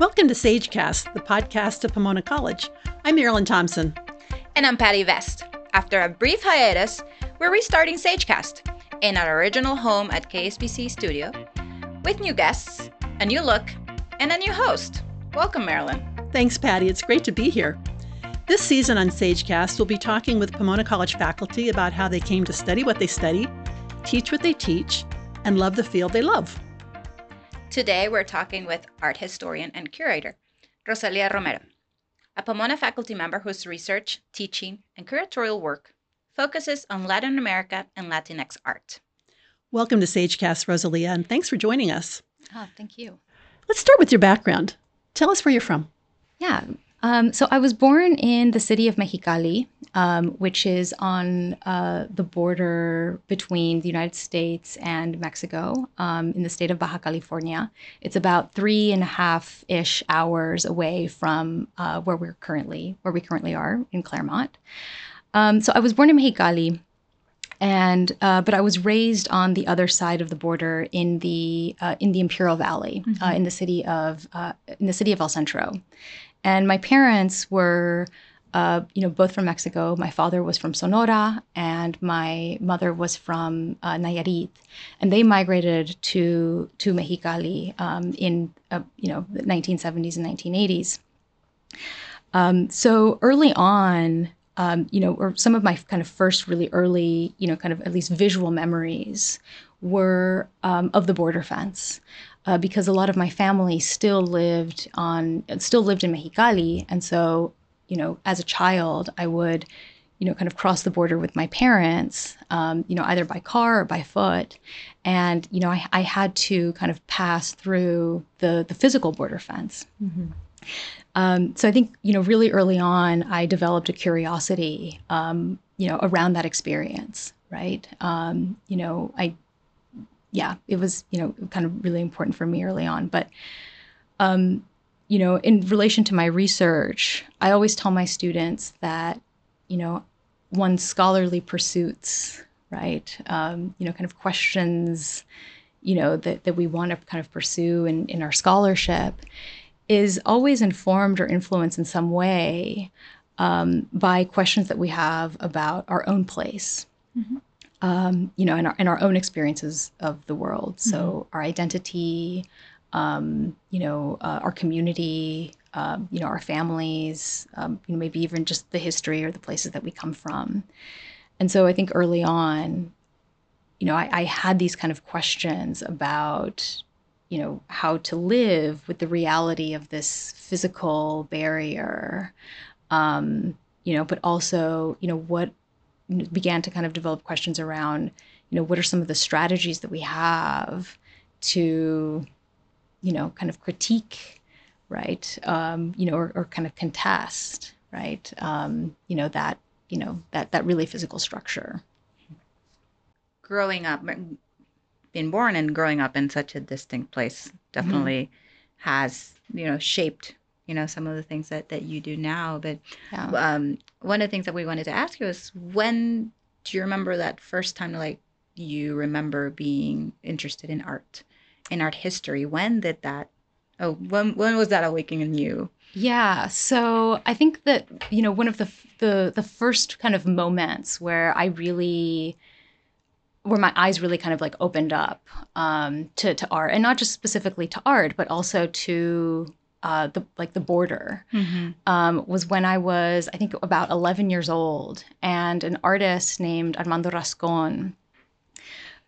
Welcome to SageCast, the podcast of Pomona College. I'm Marilyn Thompson. And I'm Patty Vest. After a brief hiatus, we're restarting SageCast in our original home at KSPC Studio with new guests, a new look, and a new host. Welcome, Marilyn. Thanks, Patty. It's great to be here. This season on SageCast, we'll be talking with Pomona College faculty about how they came to study what they study, teach what they teach, and love the field they love. Today, we're talking with art historian and curator, Rosalia Romero, a Pomona faculty member whose research, teaching, and curatorial work focuses on Latin America and Latinx art. Welcome to SageCast, Rosalia, and thanks for joining us. Oh, thank you. Let's start with your background. Tell us where you're from. Yeah. Um, so I was born in the city of Mexicali, um, which is on uh, the border between the United States and Mexico um, in the state of Baja California. It's about three and a half ish hours away from uh, where we're currently where we currently are in Claremont. Um, so I was born in Mexicali and uh, but I was raised on the other side of the border in the uh, in the Imperial Valley, uh, mm-hmm. uh, in the city of uh, in the city of El Centro, and my parents were. Uh, you know, both from Mexico. My father was from Sonora, and my mother was from Nayarit, and they migrated to to Mexicali um, in you know the 1970s and 1980s. Um, so early on, um, you know, or some of my kind of first really early, you know, kind of at least visual memories were um, of the border fence. Uh, because a lot of my family still lived on, still lived in Mexicali, and so, you know, as a child, I would, you know, kind of cross the border with my parents, um, you know, either by car or by foot, and you know, I, I had to kind of pass through the the physical border fence. Mm-hmm. Um, so I think you know really early on, I developed a curiosity, um, you know, around that experience. Right. Um, you know, I, yeah, it was you know kind of really important for me early on. But, um, you know, in relation to my research, I always tell my students that, you know, one's scholarly pursuits, right? Um, you know, kind of questions, you know, that that we want to kind of pursue in in our scholarship is always informed or influenced in some way um, by questions that we have about our own place. Mm-hmm. Um, you know, in our, in our own experiences of the world. Mm-hmm. So our identity, um, you know, uh, our community, um, you know, our families, um, you know, maybe even just the history or the places that we come from. And so I think early on, you know, I, I had these kind of questions about you know how to live with the reality of this physical barrier um, you know but also you know what began to kind of develop questions around you know what are some of the strategies that we have to you know kind of critique right um, you know or, or kind of contest right um, you know that you know that that really physical structure growing up being born and growing up in such a distinct place definitely mm-hmm. has you know shaped you know some of the things that that you do now but yeah. um, one of the things that we wanted to ask you is when do you remember that first time like you remember being interested in art in art history when did that oh when when was that awakening in you yeah so i think that you know one of the the the first kind of moments where i really where my eyes really kind of like opened up um, to to art, and not just specifically to art, but also to uh, the like the border. Mm-hmm. Um, was when I was, I think, about 11 years old, and an artist named Armando Rascon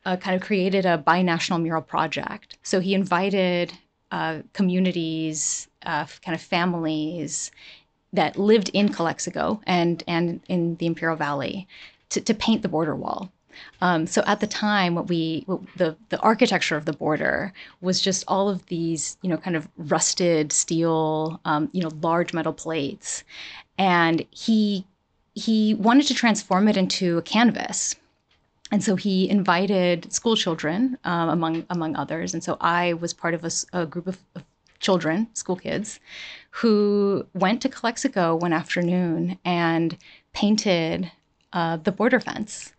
uh, kind of created a binational mural project. So he invited uh, communities, uh, kind of families that lived in Calexico and and in the Imperial Valley to, to paint the border wall. Um, so at the time, what we what the the architecture of the border was just all of these, you know, kind of rusted steel, um, you know, large metal plates, and he he wanted to transform it into a canvas. And so he invited school children, um, among among others. And so I was part of a, a group of, of children, school kids, who went to Calexico one afternoon and painted uh, the border fence.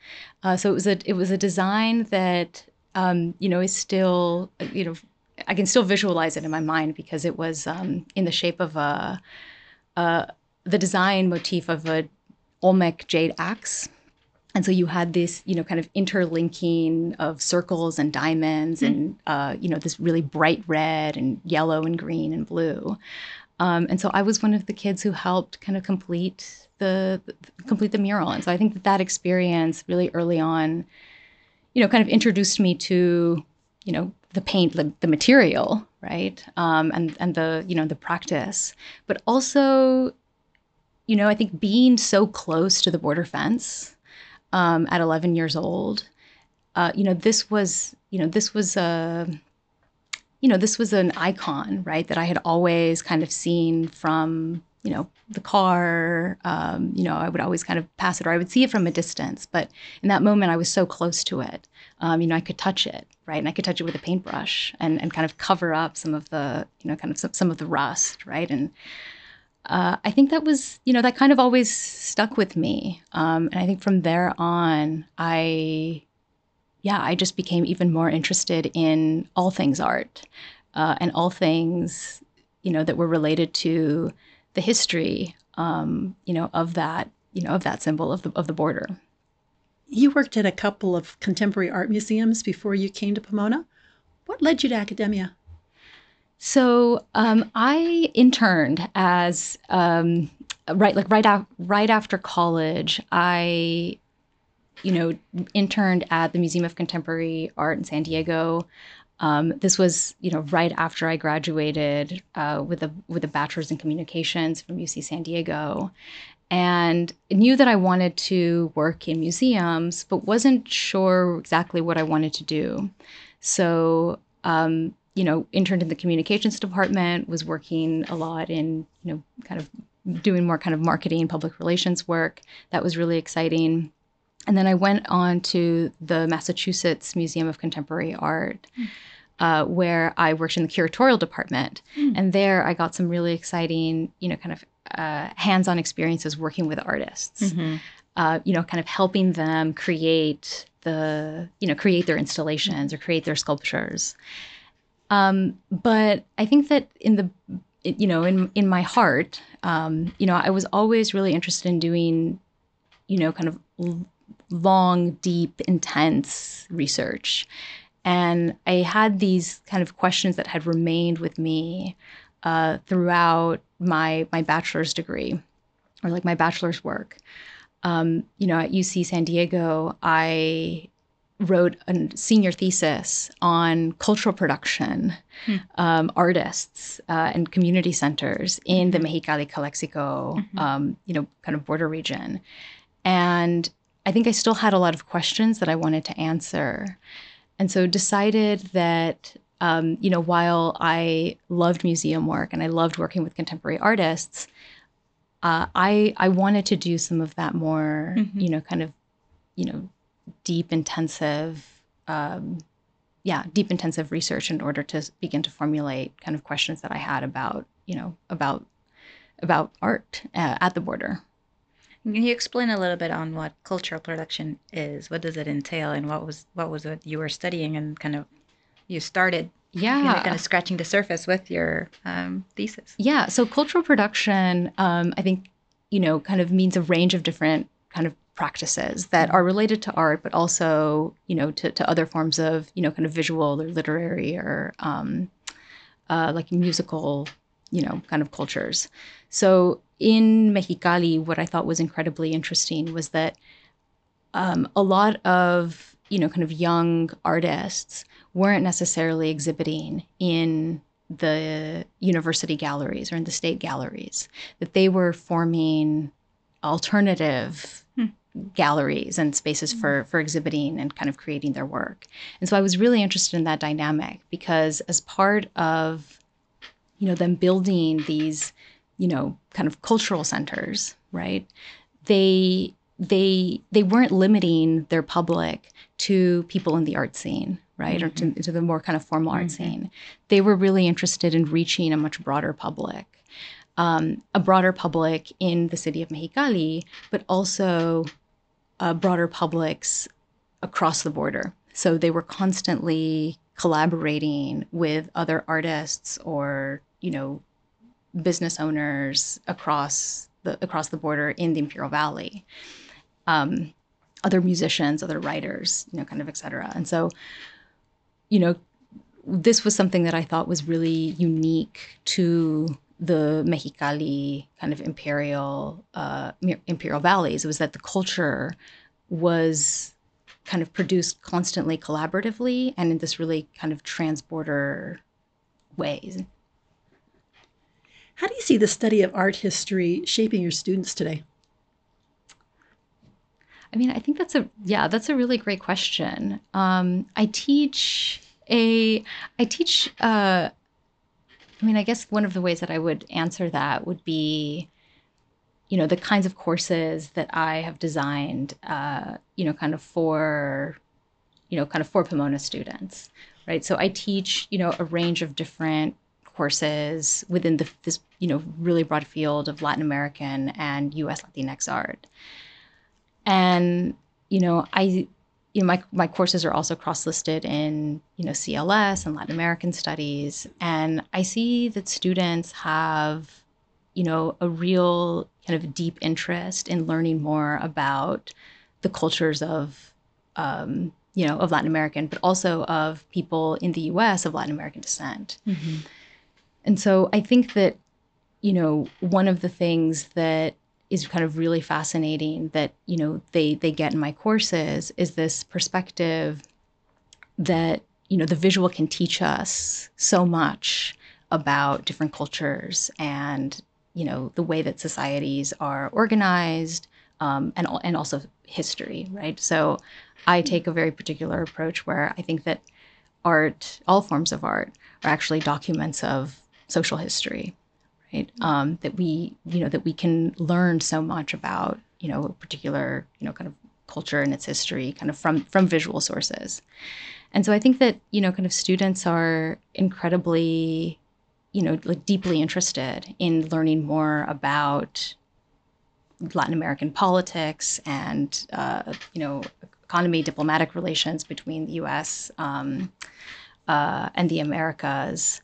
Uh, so it was a it was a design that um, you know is still you know I can still visualize it in my mind because it was um, in the shape of a, a the design motif of a Olmec jade axe. And so you had this, you know, kind of interlinking of circles and diamonds, mm-hmm. and uh, you know, this really bright red and yellow and green and blue. Um, and so I was one of the kids who helped kind of complete the, the complete the mural. And so I think that that experience really early on, you know, kind of introduced me to, you know, the paint, the, the material, right, um, and and the you know the practice, but also, you know, I think being so close to the border fence um, at 11 years old, uh, you know, this was you know this was a you know this was an icon, right, that I had always kind of seen from you know the car um, you know i would always kind of pass it or i would see it from a distance but in that moment i was so close to it um, you know i could touch it right? And i could touch it with a paintbrush and, and kind of cover up some of the you know kind of some, some of the rust right? And uh, i think that was you know that kind of always stuck with me um, and i think from there on i yeah i just became even more interested in all things art uh, and all things you know that were related to the history, um, you know, of that, you know, of that symbol of the of the border. You worked at a couple of contemporary art museums before you came to Pomona. What led you to academia? So um, I interned as um, right, like right out, right after college. I, you know, interned at the Museum of Contemporary Art in San Diego. Um, this was, you know, right after I graduated uh, with a with a bachelor's in communications from UC San Diego, and knew that I wanted to work in museums, but wasn't sure exactly what I wanted to do. So, um, you know, interned in the communications department, was working a lot in, you know, kind of doing more kind of marketing, and public relations work. That was really exciting. And then I went on to the Massachusetts Museum of Contemporary Art. Mm uh, where I worked in the curatorial department. Mm. And there I got some really exciting, you know, kind of uh, hands on experiences working with artists, mm-hmm. uh, you know, kind of helping them create the, you know, create their installations or create their sculptures. Um, but I think that in the, you know, in, in my heart, um, you know, I was always really interested in doing, you know, kind of long, deep, intense research. And I had these kind of questions that had remained with me uh, throughout my my bachelor's degree, or like my bachelor's work. Um, you know, at UC San Diego, I wrote a senior thesis on cultural production, hmm. um, artists, uh, and community centers in the mm-hmm. Mexicali Calexico, mm-hmm. um, you know, kind of border region. And I think I still had a lot of questions that I wanted to answer. And so decided that, um, you know, while I loved museum work and I loved working with contemporary artists, uh, I I wanted to do some of that more, mm-hmm. you know, kind of, you know, deep, intensive, um, yeah, deep, intensive research in order to begin to formulate kind of questions that I had about, you know, about about art uh, at the border. Can you explain a little bit on what cultural production is? What does it entail, and what was what was it you were studying, and kind of you started yeah you know, kind of scratching the surface with your um, thesis yeah so cultural production um, i think you know kind of means a range of different kind of practices that mm-hmm. are related to art but also you know to, to other forms of you know kind of visual or literary or um, uh, like musical you know kind of cultures so in Mexicali, what I thought was incredibly interesting was that um, a lot of you know kind of young artists weren't necessarily exhibiting in the university galleries or in the state galleries that they were forming alternative hmm. galleries and spaces for for exhibiting and kind of creating their work and so i was really interested in that dynamic because as part of you know them building these you know, kind of cultural centers, right? They they they weren't limiting their public to people in the art scene, right, mm-hmm. or to, mm-hmm. to, the more kind of formal art mm-hmm. scene. They were really interested in reaching a much broader public, um, a broader public in the city of Mexicali, but also uh, broader publics across the border. So they were constantly collaborating with other artists or you know business owners across the across the border in the Imperial Valley, um, other musicians, other writers, you know, kind of et cetera. And so, you know, this was something that I thought was really unique to the Mexicali kind of imperial uh, imperial valleys. It was that the culture was kind of produced constantly collaboratively and in this really kind of transborder ways. How do you see the study of art history shaping your students today? I mean, I think that's a yeah, that's a really great question. Um, I teach a I teach. Uh, I mean, I guess one of the ways that I would answer that would be, you know, the kinds of courses that I have designed, uh, you know, kind of for, you know, kind of for Pomona students, right? So I teach, you know, a range of different courses within the, this you know really broad field of Latin American and U.S. Latinx art. And you know, I you know my my courses are also cross listed in you know CLS and Latin American studies, and I see that students have you know a real kind of deep interest in learning more about the cultures of um, you know of Latin American, but also of people in the U.S. of Latin American descent. Mm-hmm. And so I think that, you know, one of the things that is kind of really fascinating that, you know, they they get in my courses is this perspective that, you know, the visual can teach us so much about different cultures and, you know, the way that societies are organized um, and, and also history, right? So I take a very particular approach where I think that art, all forms of art, are actually documents of social history, right? Um, that we, you know, that we can learn so much about, you know, a particular, you know, kind of culture and its history, kind of from from visual sources. And so I think that you know, kind of students are incredibly, you know, like deeply interested in learning more about Latin American politics and uh, you know economy, diplomatic relations between the U.S. Um, uh, and the Americas,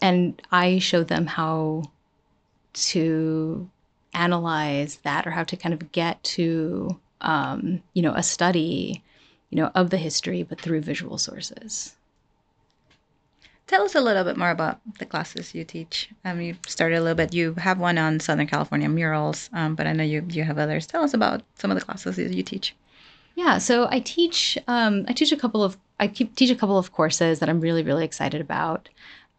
and I showed them how to analyze that or how to kind of get to um, you know a study you know of the history but through visual sources. Tell us a little bit more about the classes you teach. Um, you started a little bit you have one on southern california murals um, but i know you you have others. Tell us about some of the classes that you teach. Yeah so i teach um, i teach a couple of i teach a couple of courses that i'm really really excited about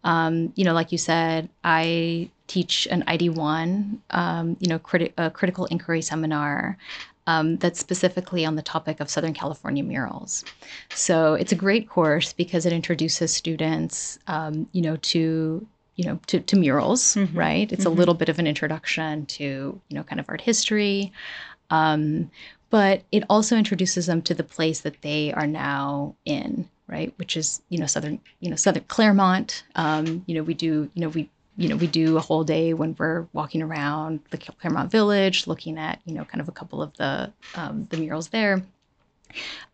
um, you know, like you said, I teach an ID1, um, you know, criti- a critical inquiry seminar um, that's specifically on the topic of Southern California murals. So it's a great course because it introduces students, um, you know, to you know to, to murals, mm-hmm. right? It's mm-hmm. a little bit of an introduction to you know kind of art history. Um, but it also introduces them to the place that they are now in right? Which is you know southern you know southern Claremont. Um, you know we do you know we you know we do a whole day when we're walking around the Claremont Village, looking at you know kind of a couple of the um, the murals there.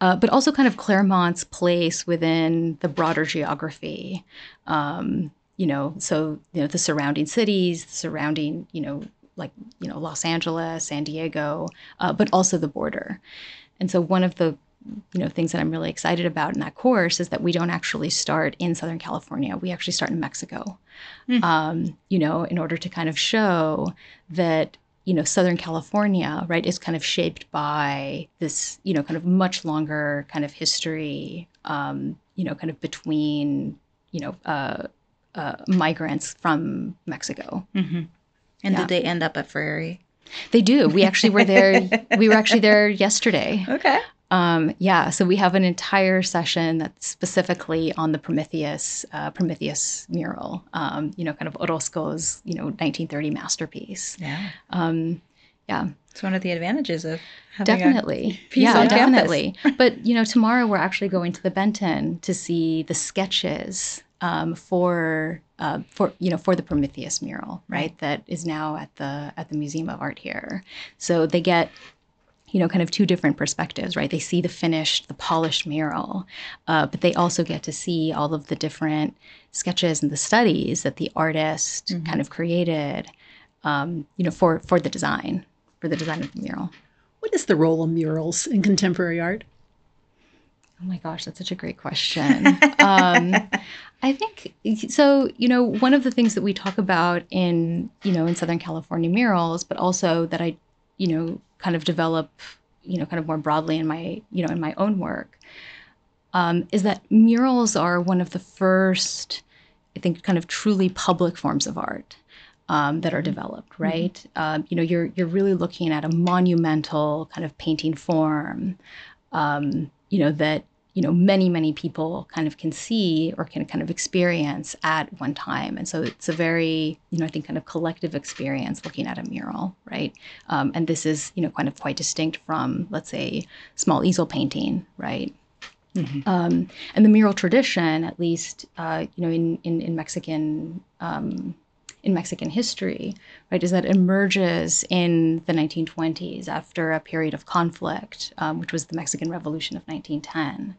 Uh, but also kind of Claremont's place within the broader geography. Um, you know, so you know the surrounding cities, the surrounding you know like you know Los Angeles, San Diego, uh, but also the border. And so one of the you know things that I'm really excited about in that course is that we don't actually start in Southern California. We actually start in Mexico. Mm. Um, you know, in order to kind of show that you know Southern California, right, is kind of shaped by this you know kind of much longer kind of history. Um, you know, kind of between you know uh, uh, migrants from Mexico. Mm-hmm. And yeah. did they end up at Frary? They do. We actually were there. we were actually there yesterday. Okay. Um, yeah, so we have an entire session that's specifically on the Prometheus uh, Prometheus mural. Um, you know, kind of Orozco's you know 1930 masterpiece. Yeah. Um, yeah. It's one of the advantages of definitely. yeah, definitely. but you know, tomorrow we're actually going to the Benton to see the sketches um, for uh, for you know for the Prometheus mural, right? That is now at the at the Museum of Art here. So they get you know, kind of two different perspectives, right? They see the finished, the polished mural, uh, but they also get to see all of the different sketches and the studies that the artist mm-hmm. kind of created, um, you know, for for the design, for the design of the mural. What is the role of murals in contemporary art? Oh my gosh, that's such a great question. um, I think so. You know, one of the things that we talk about in you know in Southern California murals, but also that I, you know, kind of develop, you know, kind of more broadly in my you know in my own work, um, is that murals are one of the first, I think, kind of truly public forms of art. Um, that are mm-hmm. developed, mm-hmm. right? Mm-hmm. Um, you know, you're you're really looking at a monumental kind of painting form, um, you know, that you know many many people kind of can see or can kind of experience at one time. And so it's a very you know i think kind of collective experience looking at a mural right? Um, and this is you know kind of quite distinct from let's say small easel painting right? Mm-hmm. um, and the mural tradition at least uh, you know in in, in mexican um, in Mexican history, right, is that emerges in the 1920s after a period of conflict, um, which was the Mexican Revolution of 1910.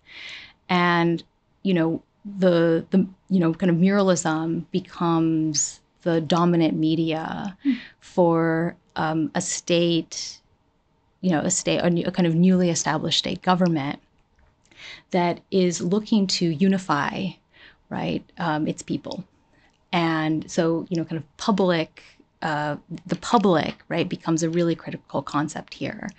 And, you know, the, the, you know, kind of muralism becomes the dominant media mm. for um, a state, you know, a state, a, new, a kind of newly established state government that is looking to unify, right, um, its people and so, you know, kind of public, uh, the public, right, becomes a really critical concept here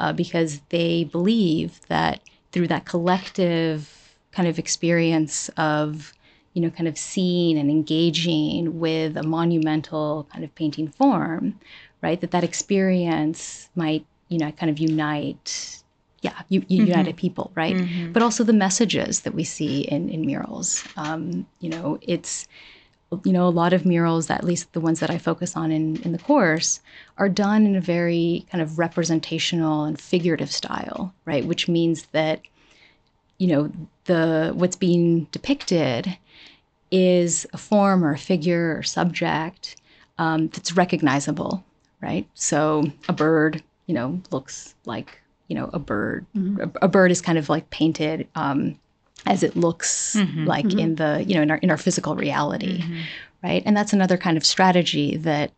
uh, because they believe that through that collective kind of experience of, you know, kind of seeing and engaging with a monumental kind of painting form, right, that that experience might, you know, kind of unite yeah, you, you mm-hmm. united people, right? Mm-hmm. But also the messages that we see in in murals. Um, you know, it's you know, a lot of murals, at least the ones that I focus on in, in the course, are done in a very kind of representational and figurative style, right? Which means that, you know, the what's being depicted is a form or a figure or subject um, that's recognizable, right? So a bird, you know, looks like, you know, a bird. Mm-hmm. A, a, bird is kind of like painted um, as it looks mm-hmm, like mm-hmm. in the you know in our in our physical reality mm-hmm. right and that's another kind of strategy that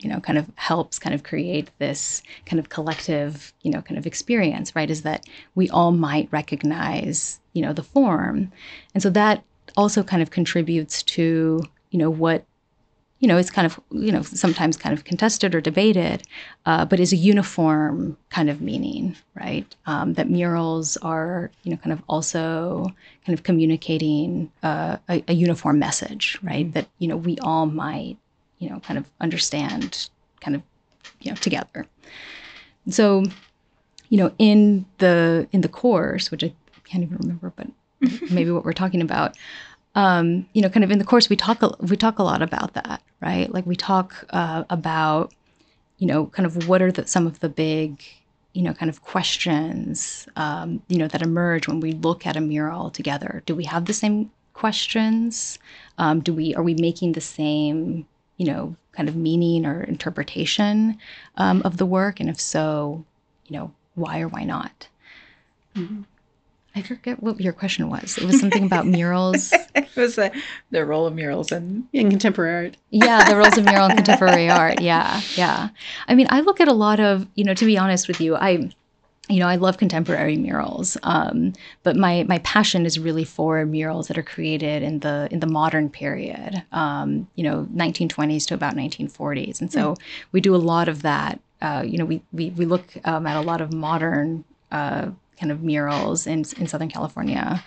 you know kind of helps kind of create this kind of collective you know kind of experience right is that we all might recognize you know the form and so that also kind of contributes to you know what you know, it's kind of, you know, sometimes kind of contested or debated, uh, but is a uniform kind of meaning, right? Um, that murals are, you know, kind of also kind of communicating uh, a, a, uniform message, right? That, you know, we all might, you know, kind of understand kind of, you know, together. So, you know, in the in the course, which I can't even remember, but maybe what we're talking about, um, you know, kind of in the course, we talk we talk a lot about that, right? Like we talk uh, about, you know, kind of what are the, some of the big, you know, kind of questions, um, you know, that emerge when we look at a mural together. Do we have the same questions? Um, do we are we making the same, you know, kind of meaning or interpretation um, of the work? And if so, you know, why or why not? Mm-hmm. I forget what your question was. It was something about murals. it was the role of murals in, in contemporary art. yeah, the roles of mural in contemporary art. Yeah, yeah. I mean, I look at a lot of, you know, to be honest with you, I, you know, I love contemporary murals, um, but my my passion is really for murals that are created in the in the modern period, um, you know, 1920s to about 1940s, and so mm. we do a lot of that. Uh, you know, we we we look um, at a lot of modern. Uh, kind of murals in in Southern California,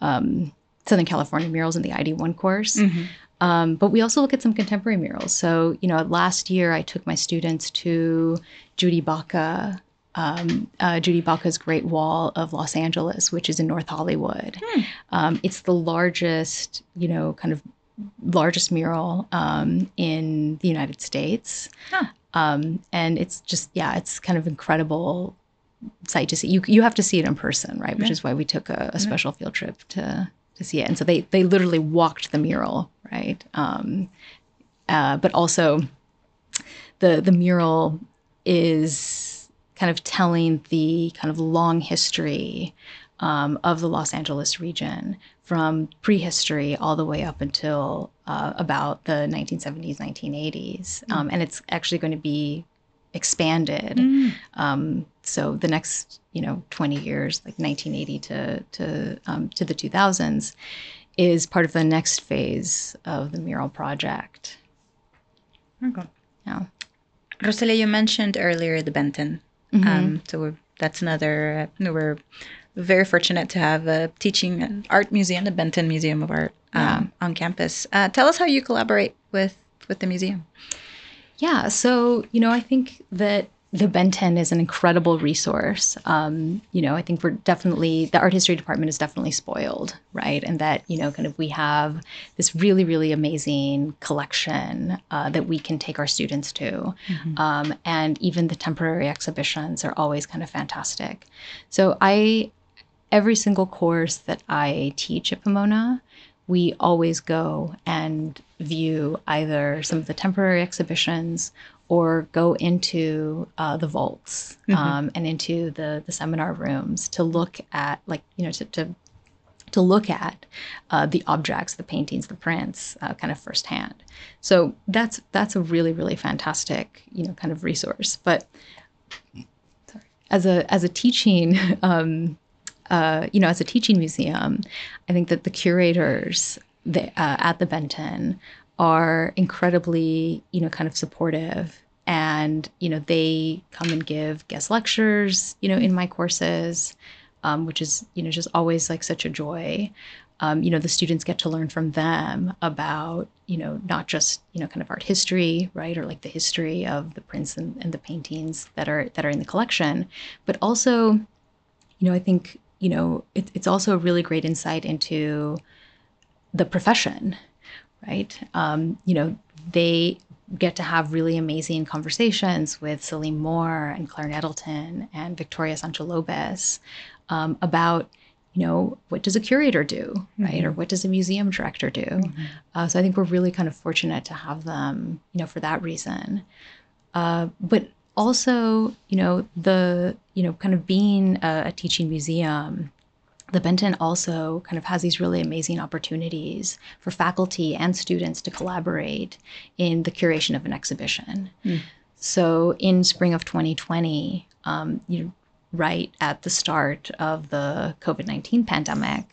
um, Southern California murals in the ID1 course. Mm-hmm. Um, but we also look at some contemporary murals. So, you know, last year I took my students to Judy Baca, um, uh, Judy Baca's Great Wall of Los Angeles, which is in North Hollywood. Hmm. Um, it's the largest, you know, kind of largest mural um, in the United States. Huh. Um, and it's just, yeah, it's kind of incredible sight to see. You you have to see it in person, right? Which yeah. is why we took a, a special field trip to to see it. And so they they literally walked the mural, right? Um, uh, but also the the mural is kind of telling the kind of long history um, of the Los Angeles region from prehistory all the way up until uh, about the 1970s, 1980s. Um, and it's actually going to be expanded. Mm. Um, so the next, you know, 20 years, like 1980 to to um, to the 2000s, is part of the next phase of the mural project. Okay. Yeah. Rosalia, you mentioned earlier the Benton. Mhm. Um, so we're, that's another. Uh, we're very fortunate to have a teaching and art museum, the Benton Museum of Art, um, Yeah. on campus. Uh, tell us how you collaborate with with the museum. Yeah, so you know, I think that the Benton is an incredible resource. Um, you know, I think we're definitely the art history department is definitely spoiled, right? And that you know, kind of we have this really, really amazing collection uh, that we can take our students to, um, and even the temporary exhibitions are always kind of fantastic. So I, every single course that I teach at Pomona, we always go and view either some of the temporary exhibitions or go into uh, the vaults um, and into the the seminar rooms to look at like you know to to, to look at uh, the objects, the paintings, the prints, uh, kind of firsthand. So that's that's a really really fantastic you know kind of resource. But sorry, as a as a teaching um, uh, you know, as a teaching museum, I think that the curators the, uh, at the Benton are incredibly, you know, kind of supportive. And, you know, they come and give guest lectures, you know, in my courses, um, which is, you know, just always like such a joy. Um, you know, the students get to learn from them about, you know, not just, you know, kind of art history, right, or like the history of the prints and, and the paintings that are that are in the collection, but also, you know, I think you know it, it's also a really great insight into the profession right? Um, you know they get to have really amazing conversations with Celine Moore and Claire Nettleton and Victoria Sancho Lobis um, about you know what does a curator do right? Or what does a museum director do? Uh, so i think we're really kind of fortunate to have them you know for that reason. Uh, but also, you know, the, you know, kind of being a, a teaching museum, the Benton also kind of has these really amazing opportunities for faculty and students to collaborate in the curation of an exhibition. So in spring of 2020, um, you know, right at the start of the COVID 19 pandemic,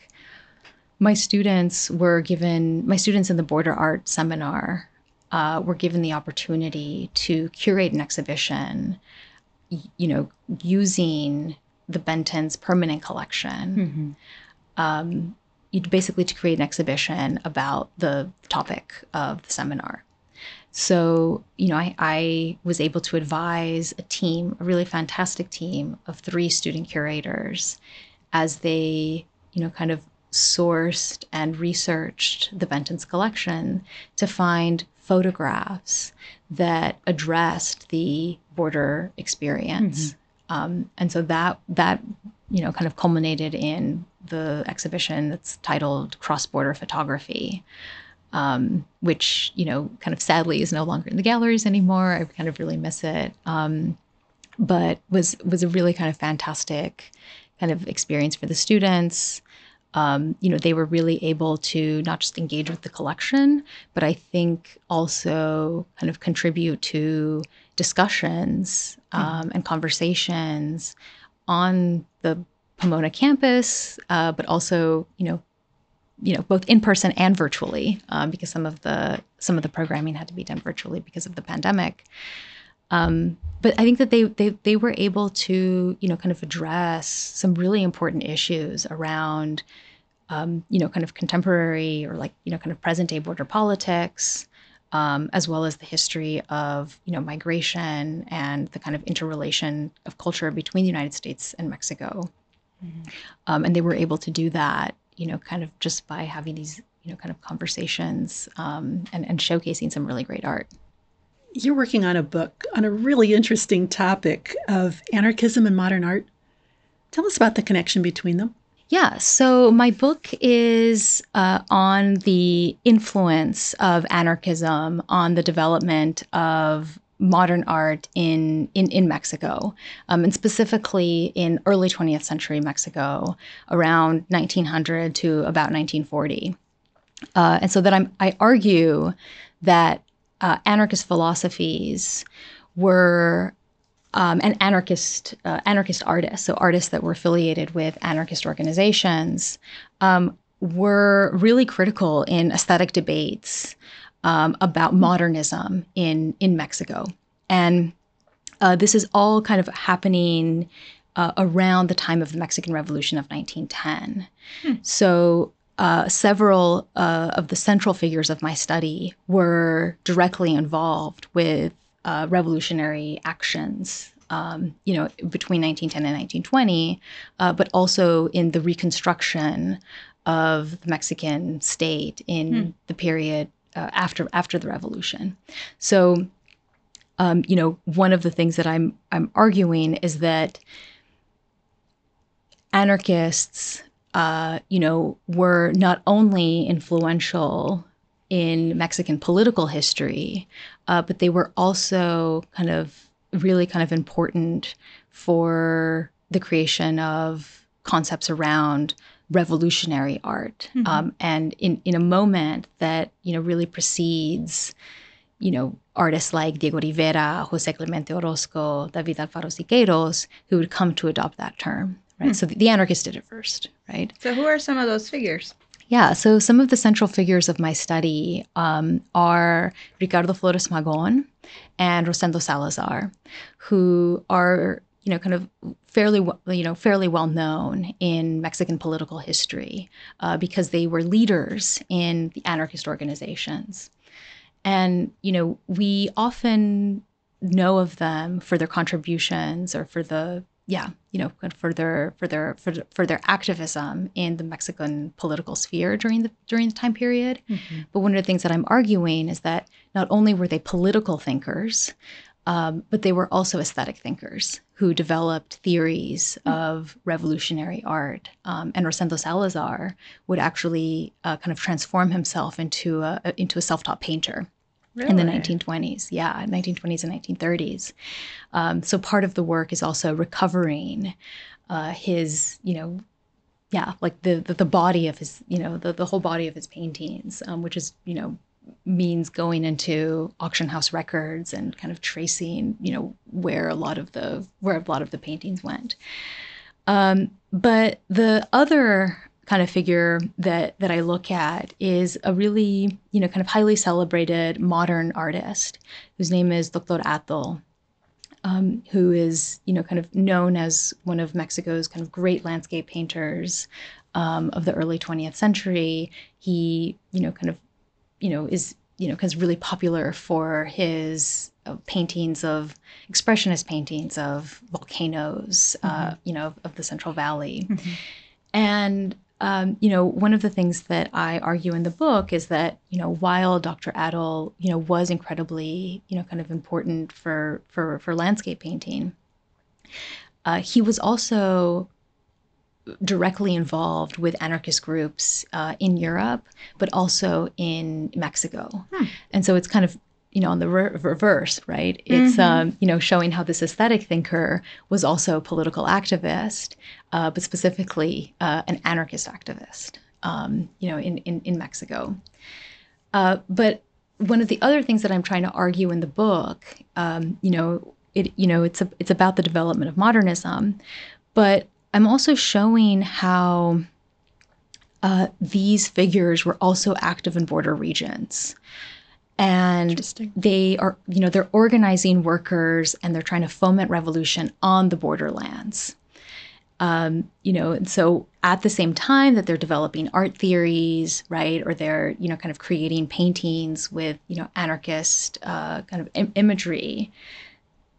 my students were given, my students in the border art seminar uh, were given the opportunity to curate an exhibition, you know, using the Benton's permanent collection. Um, you'd basically to create an exhibition about the topic of the seminar. So, you know, I, I was able to advise a team, a really fantastic team of three student curators as they, you know, kind of sourced and researched the Benton's collection to find photographs that addressed the border experience. Um, and so that that you know kind of culminated in the exhibition that's titled Cross Border Photography, um, which you know kind of sadly is no longer in the galleries anymore. I kind of really miss it, um, but was was a really kind of fantastic kind of experience for the students. Um, you know, they were really able to not just engage with the collection, but I think also kind of contribute to discussions um, and conversations on the Pomona campus, uh, but also, you know, you know, both in person and virtually, um, because some of the some of the programming had to be done virtually because of the pandemic. Um, but I think that they, they they were able to you know kind of address some really important issues around um, you know kind of contemporary or like you know kind of present day border politics, um, as well as the history of you know migration and the kind of interrelation of culture between the United States and Mexico. Um, and they were able to do that you know kind of just by having these you know kind of conversations um, and, and showcasing some really great art. You're working on a book on a really interesting topic of anarchism and modern art. Tell us about the connection between them. Yeah, so my book is uh, on the influence of anarchism on the development of modern art in in, in Mexico, um, and specifically in early 20th century Mexico, around 1900 to about 1940. Uh, and so that I'm, I argue that uh, anarchist philosophies were um, and anarchist uh, anarchist artists, so artists that were affiliated with anarchist organizations, um, were really critical in aesthetic debates um, about modernism in in Mexico, and uh, this is all kind of happening uh, around the time of the Mexican Revolution of 1910. Hmm. So. Uh, several uh, of the central figures of my study were directly involved with uh, revolutionary actions um, you know, between 1910 and 1920, uh, but also in the reconstruction of the Mexican state in hmm. the period uh, after after the revolution. So, um, you know, one of the things that I'm I'm arguing is that anarchists, uh, you know, were not only influential in Mexican political history, uh, but they were also kind of really kind of important for the creation of concepts around revolutionary art mm-hmm. um, and in, in a moment that you know really precedes you know artists like Diego Rivera, Jose Clemente Orozco, David Alfaro Siqueiros, who would come to adopt that term, right? Mm. So the, the anarchists did it first, right? So who are some of those figures? Yeah, so some of the central figures of my study um, are Ricardo Flores Magon and Rosendo Salazar, who are you know kind of fairly you know fairly well known in Mexican political history uh, because they were leaders in the anarchist organizations, and you know we often know of them for their contributions or for the yeah, you know, for their for their for, for their activism in the Mexican political sphere during the during the time period. Mm-hmm. But one of the things that I'm arguing is that not only were they political thinkers, um, but they were also aesthetic thinkers who developed theories mm-hmm. of revolutionary art. Um, and Rosendo Salazar would actually uh, kind of transform himself into a, into a self-taught painter. Really? in the 1920s. Yeah, 1920s and 1930s. Um, so part of the work is also recovering uh, his, you know, yeah, like the, the, the body of his, you know, the the whole body of his paintings, um, which is, you know, means going into auction house records and kind of tracing, you know, where a lot of the where a lot of the paintings went. Um, but the other kind of figure that that I look at is a really, you know, kind of highly celebrated modern artist whose name is Dr. Atl, um, who is, you know, kind of known as one of Mexico's kind of great landscape painters um, of the early 20th century. He, you know, kind of, you know, is, you know, kind of really popular for his uh, paintings of expressionist paintings of volcanoes, uh, mm-hmm. uh, you know, of, of, the Central Valley. Mm-hmm. And um, you know, one of the things that I argue in the book is that, you know, while Dr. Atl, you know, was incredibly, you know, kind of important for for for landscape painting, uh, he was also directly involved with anarchist groups uh, in Europe, but also in Mexico. Hmm. And so it's kind of you know, on the re- reverse, right? It's mm-hmm. um, you know showing how this aesthetic thinker was also a political activist, uh, but specifically uh, an anarchist activist, um, you know, in in, in Mexico. Uh, but one of the other things that I'm trying to argue in the book, um, you know, it you know it's a, it's about the development of modernism, but I'm also showing how uh, these figures were also active in border regions and they are you know they're organizing workers and they're trying to foment revolution on the borderlands um, you know and so at the same time that they're developing art theories right or they're you know kind of creating paintings with you know anarchist uh, kind of Im- imagery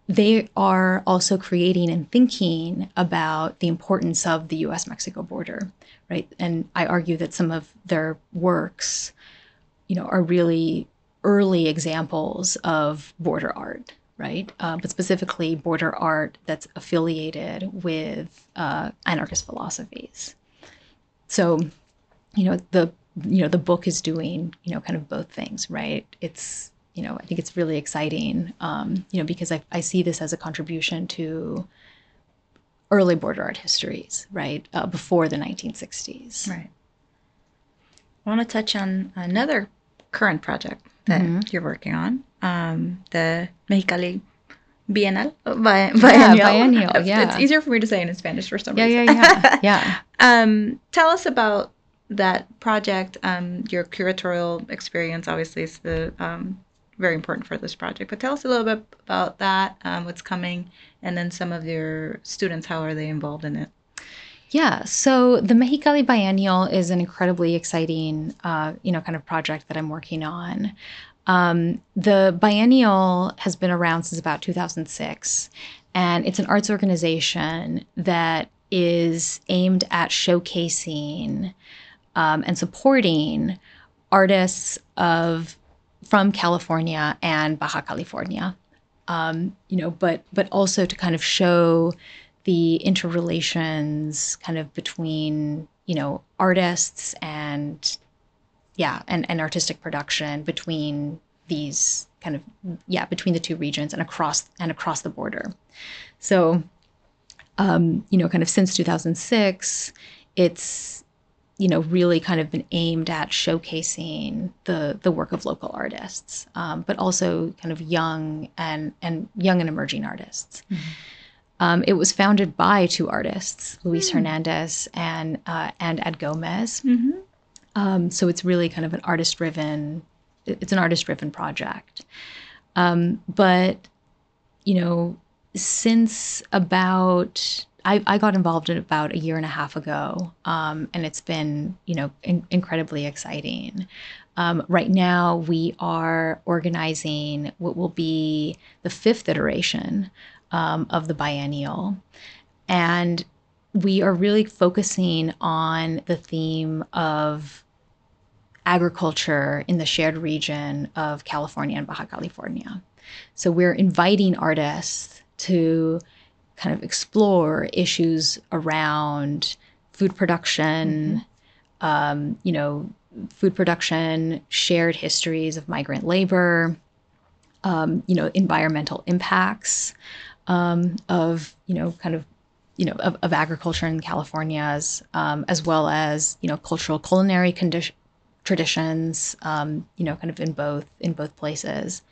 they are also creating and thinking about the importance of the US Mexico border, right? And I argue that some of their works, you know, are really early examples of border art, right? Uh, but specifically border art that's affiliated with uh, anarchist philosophies. So, you know, the you know the book is doing you know kind of both things, right? It's you know, I think it's really exciting, um, you know, because I, I see this as a contribution to early border art histories, right, uh, before the 1960s. Right. I want to touch on another current project that Mhm. you're working on, um, the Mexicali Bienal. uh, Bi- Yeah, biennial. biennial, It's- yeah. It's easier for me to say in Spanish for some Yeah, reason. yeah, yeah, yeah. um, tell us about that project. Um, your curatorial experience, obviously, is the um, very important for this project. But tell us a little bit about that, um, what's coming, and then some of your students. How are they involved in it? Yeah, so the Mexicali Biennial is an incredibly exciting, uh, you know, kind of project that I'm working on. Um, the biennial has been around since about 2006, and it's an arts organization that is aimed at showcasing um, and supporting artists of from California and Baja California. Um, you know, but but also to kind of show the interrelations kind of between you know artists and yeah and, and artistic production between these kind of yeah between the two regions and across and across the border. So um, you know kind of since 2006 it's you know really kind of been aimed at showcasing the the work of local artists um, but also kind of young and and young and emerging artists um, it was founded by two artists, Luis Hernandez and uh, and Ed Gomez. Mm-hmm. Um, so it's really kind of an artist driven. It's an artist driven project. Um, but you know, since about I, I got involved in about a year and a half ago, um, and it's been you know in, incredibly exciting. Um, right now, we are organizing what will be the fifth iteration um, of the biennial. And we are really focusing on the theme of agriculture in the shared region of California and Baja California. So we're inviting artists to kind of explore issues around food production, um, you know, food production, shared histories of migrant labor, um, you know, environmental impacts um, of, you know, kind of, you know, of, of agriculture in California's, um, as well as, you know, cultural culinary condition traditions, um, you know, kind of in both in both places,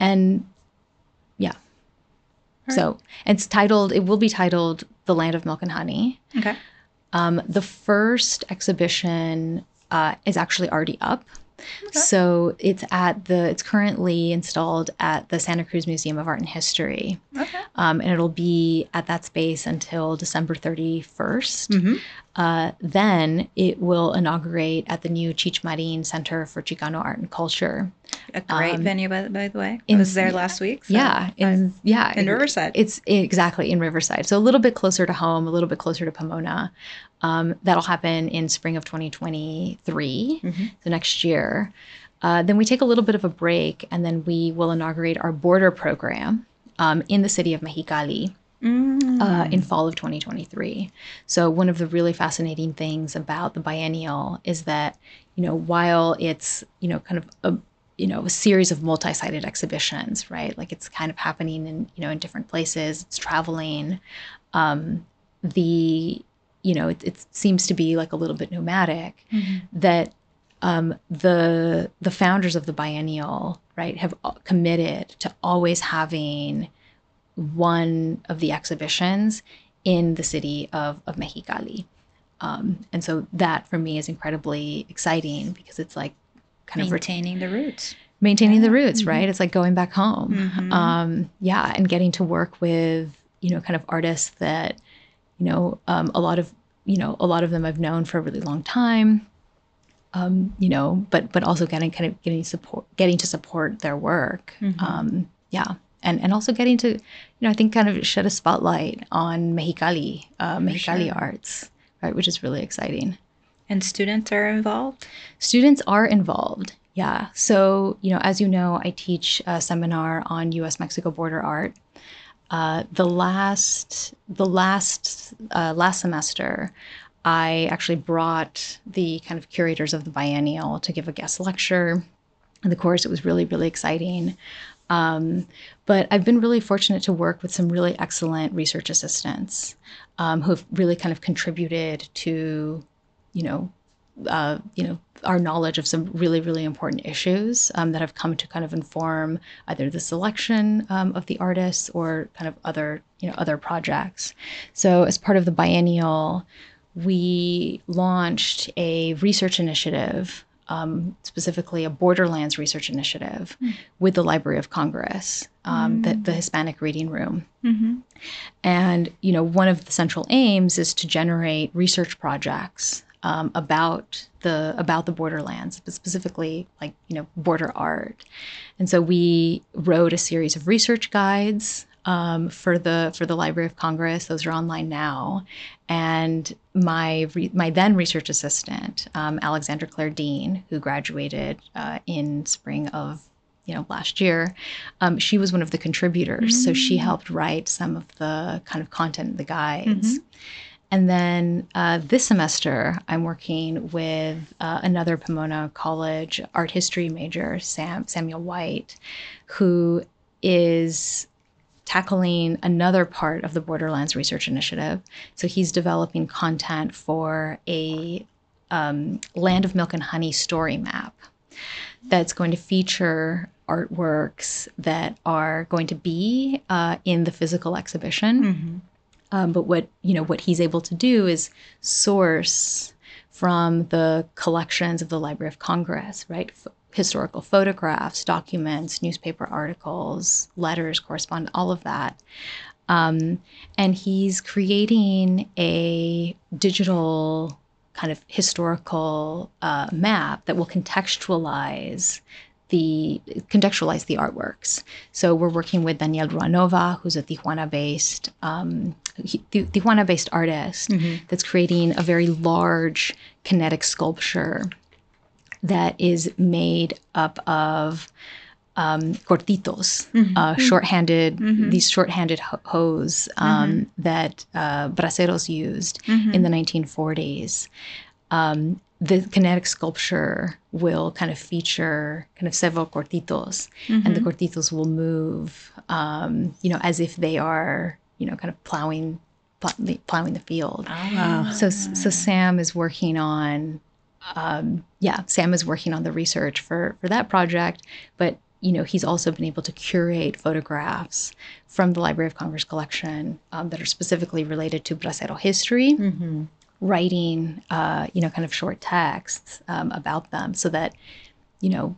and yeah. So it's titled. It will be titled "The Land of Milk and Honey." Okay. Um, the first exhibition uh, is actually already up. So it's at the. It's currently installed at the Santa Cruz Museum of Art and History, Okay. um, and it'll be at that space until December thirty first. Mm-hmm. Uh, then it will inaugurate at the new Cheech Marin Center for Chicano Art and Culture. A great Um, venue, by, by the way. I was there last week. so yeah, in yeah, in Riverside. It's exactly in Riverside, so a little bit closer to home, a little bit closer to Pomona. Um, that'll happen in spring of 2023, Mhm. so next year. Uh, then we take a little bit of a break, and then we will inaugurate our border program um, in the city of Mexicali Mm. uh, in fall of 2023. So one of the really fascinating things about the biennial is that you know while it's you know kind of a you know a series of multi-sited exhibitions, right? Like it's kind of happening in you know in different places. It's traveling. Um, the you know it, it seems to be like a little bit nomadic. Mhm. That um, the the founders of the biennial right have uh, committed to always having one of the exhibitions in the city of, of Mexicali. Um, and so that for me is incredibly exciting because it's like kind of ret- Maintaining the roots. maintaining the Yeah. roots, Mhm. right? It's like going back home. Mhm. Um, yeah, and getting to work with, you know, kind of artists that, you know, um, a lot of, you know, a lot of them I've known for a really long time. Um, you know, but but also getting kind of getting support, getting to support their work. Mhm. Um, yeah, and and also getting to, you know, I think kind of shed a spotlight on Mexicali, uh, Mexicali sure. arts, right, which is really exciting And students are involved. students are involved yeah so you know as you know i teach a seminar on us mexico border art uh, the last the last uh, last semester i actually brought the kind of curators of the biennial to give a guest lecture In the course. It was really, really exciting. Um, but I've been really fortunate to work with some really excellent research assistants um, who have really kind of contributed to, you know, uh, you know, our knowledge of some really, really important issues um, that have come to kind of inform either the selection um, of the artists or kind of other, you know, other projects. So, as part of the biennial, we launched a research initiative um, specifically a Borderlands research initiative mm. with the Library of Congress, um, mm. the, the, Hispanic Reading Room. Mm-hmm. And, you know, one of the central aims is to generate research projects um, about the about the borderlands, but specifically like you know border art. And so we wrote a series of research guides um, for the for the Library of Congress. Those are online now, and my re- my then research assistant, um, Alexandra Claire Dean, who graduated uh, in spring of you know last year, um, she was one of the contributors. Mm-hmm. So she mm. helped write some of the kind of content, the guides. Mm-hmm. And then uh, this semester, I'm working with uh, another Pomona College art history major, Sam Samuel White, who is tackling another part of the Borderlands Research Initiative. So he's developing content for a um, Land of Milk and Honey story map that's going to feature artworks that are going to be uh, in the physical exhibition. Mm-hmm. Um, but what you know, what he's able to do is source from the collections of the Library of Congress, right? historical photographs, documents, newspaper articles, letters, correspondence, all of that. Um, and he's creating a digital kind of historical uh, map that will contextualize the contextualize the artworks. So we're working with Daniel Ruanova, who's a Tijuana-based um, Tijuana-based artist mm-hmm. that's creating a very large kinetic sculpture that is made up of um, cortitos, mm-hmm. uh, shorthanded, mm-hmm. these shorthanded ho- hose um, mm-hmm. that uh, braceros used mm-hmm. in the 1940s. Um, the kinetic sculpture will kind of feature kind of several cortitos, and the mm-hmm. cortitos will move, um, you know, as if they are, you know, kind of plowing plowing the field. Oh, wow. So so Sam is working on um, yeah, Sam is working on the research for for that project, but you know he's also been able to curate photographs from the Library of Congress collection um, that are specifically related to bracero history. Mm-hmm. Writing, uh, you know, kind of short texts um, about them, so that you know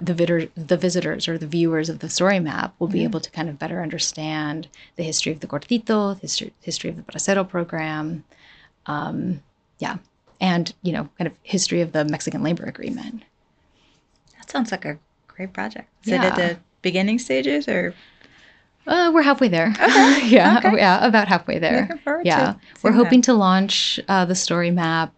the, vid- the visitors or the viewers of the story map will be mm-hmm. able to kind of better understand the history of the cortito, the history, history of the bracero program. Um, yeah, and you know kind of history of the Mexican labor agreement. That sounds like a great project. Is yeah. it at the beginning stages or? Uh, we're halfway there. Okay. yeah, okay. yeah, about halfway there. yeah, we're hoping that. to launch uh, the story map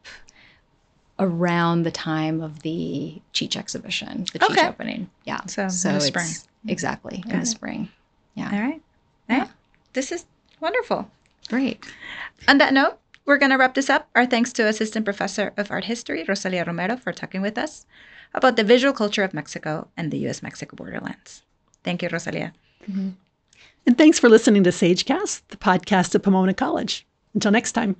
around the time of the Cheech exhibition, the Cheech okay. opening. Yeah, so, so in the spring. Exactly Got in the spring. Yeah. All right. All right. Yeah. This is wonderful. Great. On that note, we're going to wrap this up. Our thanks to Assistant Professor of Art History, Rosalia Romero, for talking with us about the visual culture of Mexico and the U.S. Mexico borderlands. Thank you, Rosalia. Mm-hmm. And thanks for listening to SageCast, the podcast of Pomona College. Until next time.